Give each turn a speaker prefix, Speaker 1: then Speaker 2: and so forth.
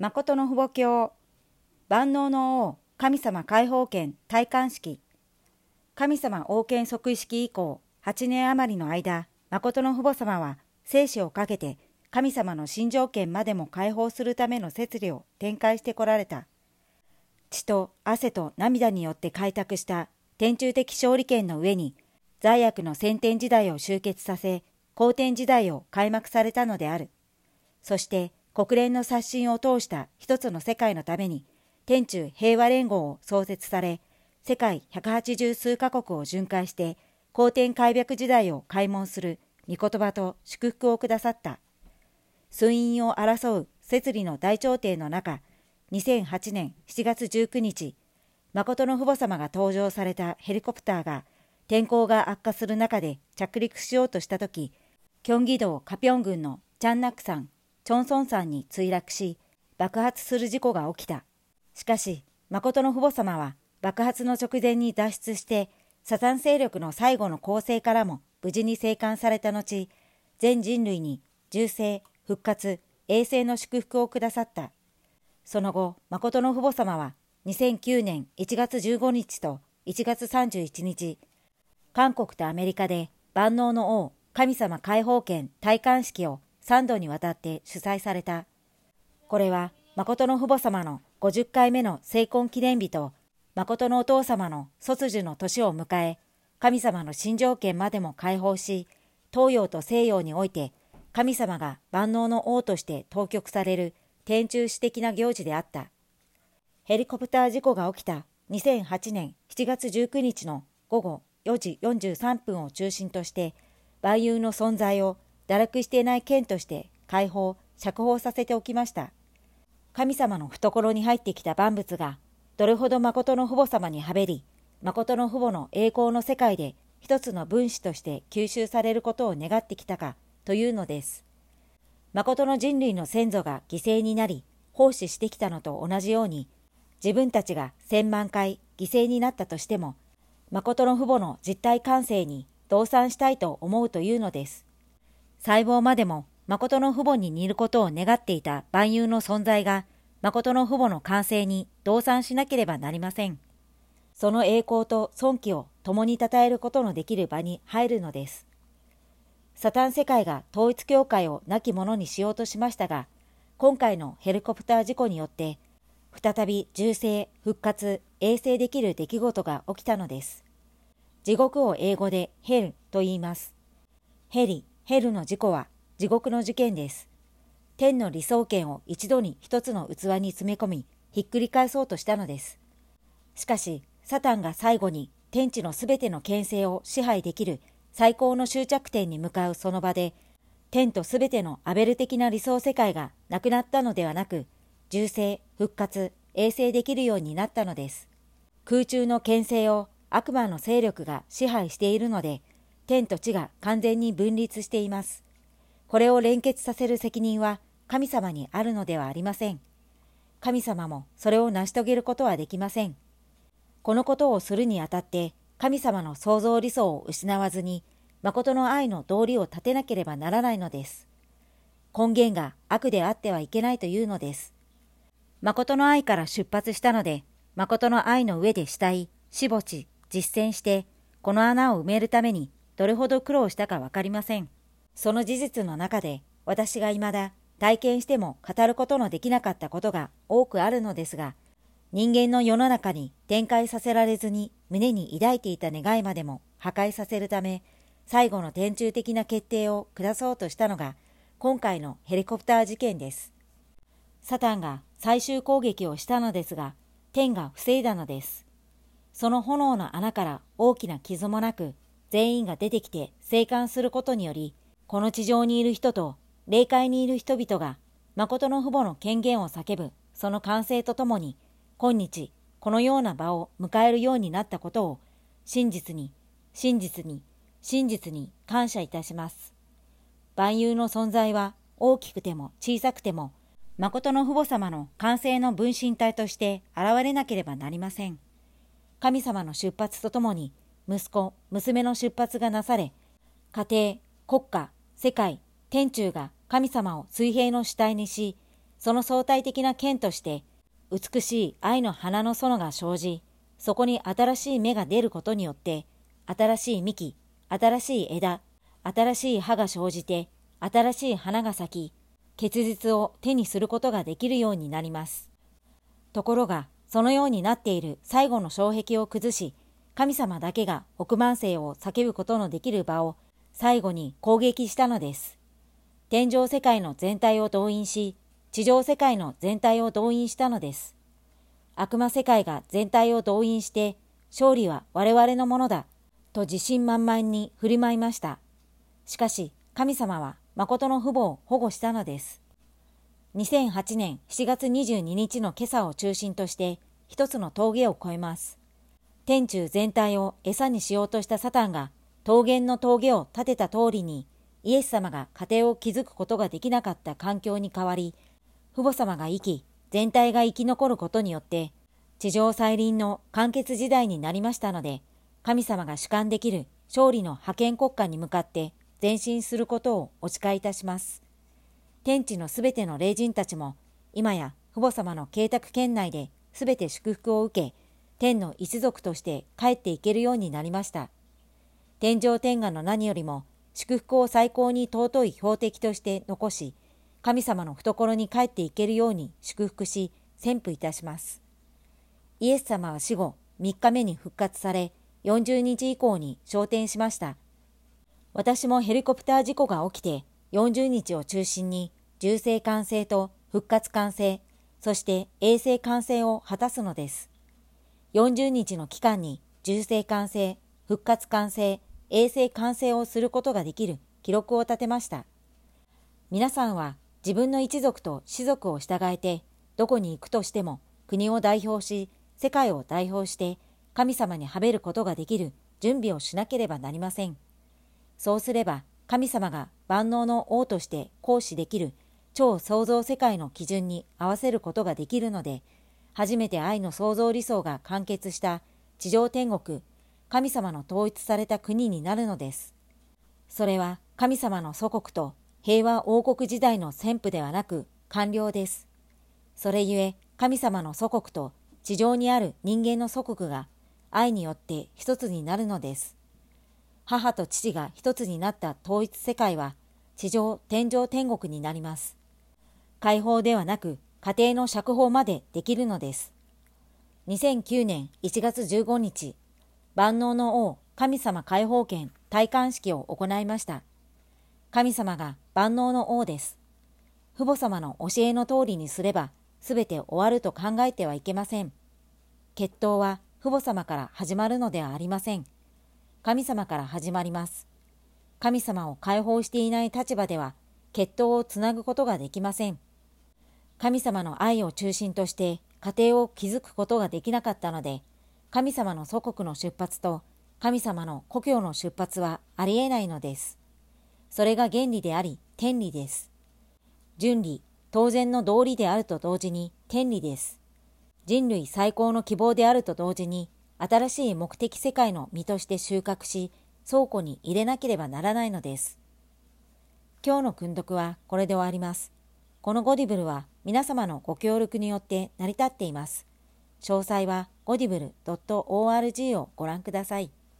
Speaker 1: 誠の父母教万能の王神様解放権戴冠式。神様王権即位式以降8年余りの間誠の父母様は生死をかけて神様の新条件までも解放するための摂理を展開してこられた。血と汗と涙によって開拓した天中的勝利権の上に罪悪の先天時代を終結させ後天時代を開幕されたのである。そして国連の刷新を通した一つの世界のために天中平和連合を創設され世界180数カ国を巡回して後天開闢時代を開門する御言葉と祝福をくださった。寸印を争う摂理の大朝廷の中2008年7月19日誠の父母様が登場されたヘリコプターが天候が悪化する中で着陸しようとした時キョンギ道カピョン郡のチャンナック山チョンソン山に墜落し爆発する事故が起きた。しかし誠の父母様は爆発の直前に脱出してサタン勢力の最後の構成からも無事に生還された後全人類に重生復活衛生の祝福をくださった。その後誠の父母様は2009年1月15日と1月31日韓国とアメリカで万能の王神様解放権戴冠式を3度にわたって主催された。これは誠の父母様の50回目の成婚記念日と誠のお父様の卒寿の年を迎え神様の新条件までも解放し東洋と西洋において神様が万能の王として当局される天中史的な行事であった。ヘリコプター事故が起きた2008年7月19日の午後4時43分を中心として万有の存在を堕落していない剣として解放釈放させておきました神様の懐に入ってきた万物がどれほど誠の父母様にはべり誠の父母の栄光の世界で一つの分子として吸収されることを願ってきたかというのです誠の人類の先祖が犠牲になり奉仕してきたのと同じように自分たちが千万回犠牲になったとしても誠の父母の実体感性に動産したいと思うというのです。細胞までも誠の父母に似ることを願っていた万有の存在が誠の父母の完成に動産しなければなりません。その栄光と尊貴を共に称えることのできる場に入るのです。サタン世界が統一教会を亡き者にしようとしましたが、今回のヘリコプター事故によって、再び重生、復活、衛生できる出来事が起きたのです。地獄を英語でヘルと言います。ヘリ、ヘルの事故は地獄の事件です。天の理想圏を一度に一つの器に詰め込み、ひっくり返そうとしたのです。しかし、サタンが最後に天地のすべての権勢を支配できる最高の終着点に向かうその場で、天とすべてのアベル的な理想世界がなくなったのではなく、重生、復活、衛生できるようになったのです。空中の権勢を悪魔の勢力が支配しているので、天と地が完全に分立しています。これを連結させる責任は神様にあるのではありません。神様もそれを成し遂げることはできません。このことをするにあたって神様の創造理想を失わずに、誠の愛の道理を立てなければならないのです。根源が悪であってはいけないというのです。誠の愛から出発したので、誠の愛の上で慕い、しぼち、実践して、この穴を埋めるためにどれほど苦労したかわかりません。その事実の中で、私が未だ体験しても語ることのできなかったことが多くあるのですが、人間の世の中に展開させられずに胸に抱いていた願いまでも破壊させるため、最後の天中的な決定を下そうとしたのが今回のヘリコプター事件です。サタンが最終攻撃をしたのですが、天が防いだのです。その炎の穴から大きな傷もなく、全員が出てきて生還することにより、この地上にいる人と霊界にいる人々が、誠の父母の権限を叫ぶその完成とともに、今日、このような場を迎えるようになったことを、真実に、真実に、真実に感謝いたします。万有の存在は大きくても小さくても、誠の父母様の完成の分身体として現れなければなりません。神様の出発とともに、息子、娘の出発がなされ、家庭、国家、世界、天中が神様を水平の主体にし、その相対的な剣として、美しい愛の花の園が生じ、そこに新しい芽が出ることによって、新しい幹、新しい枝、新しい葉が生じて、新しい花が咲き、結実を手にすることができるようになります。ところが、そのようになっている最後の障壁を崩し、神様だけが億万世を叫ぶことのできる場を最後に攻撃したのです。天上世界の全体を動員し、地上世界の全体を動員したのです。悪魔世界が全体を動員して、勝利は我々のものだ、と自信満々に振り舞いました。しかし、神様は誠の父母を保護したのです。2008年7月22日の今朝を中心として一つの峠を越えます。天中全体を餌にしようとしたサタンが桃源の峠を立てた通りにイエス様が家庭を築くことができなかった環境に変わり、父母様が生き、全体が生き残ることによって、地上再臨の完結時代になりましたので、神様が主観できる勝利の覇権国家に向かって前進することをお誓いいたします。天地のすべての霊人たちも、今や父母様の邸宅圏内ですべて祝福を受け、天の一族として帰っていけるようになりました。天上天下の何よりも、祝福を最高に尊い標的として残し、神様の懐に帰っていけるように祝福し、宣布いたします。イエス様は死後3日目に復活され、40日以降に昇天しました。私もヘリコプター事故が起きて、40日を中心に、重生完成と復活完成、そして衛生完成を果たすのです。40日の期間に重生完成、復活完成、衛生完成をすることができる記録を立てました。皆さんは自分の一族と士族を従えて、どこに行くとしても国を代表し、世界を代表して神様にはべることができる準備をしなければなりません。そうすれば神様が万能の王として行使できる超創造世界の基準に合わせることができるので、初めて愛の創造理想が完結した地上天国、神様の統一された国になるのです。それは神様の祖国と平和王国時代の旋風ではなく完了です。それゆえ神様の祖国と地上にある人間の祖国が愛によって一つになるのです。母と父が一つになった統一世界は地上天上天国になります。解放ではなく家庭の釈放までできるのです。2009年1月15日、万能の王神様解放権戴冠式を行いました。神様が万能の王です。父母様の教えの通りにすれば、すべて終わると考えてはいけません。決闘は父母様から始まるのではありません。神様から始まります。神様を解放していない立場では、決闘をつなぐことができません。神様の愛を中心として家庭を築くことができなかったので、神様の祖国の出発と神様の故郷の出発はありえないのです。それが原理であり、天理です。純理、当然の道理であると同時に天理です。人類最高の希望であると同時に、新しい目的世界の身として収穫し、倉庫に入れなければならないのです。今日の訓読はこれで終わります。このゴディブルは皆様のご協力によって成り立っています。詳細は audible.org をご覧ください。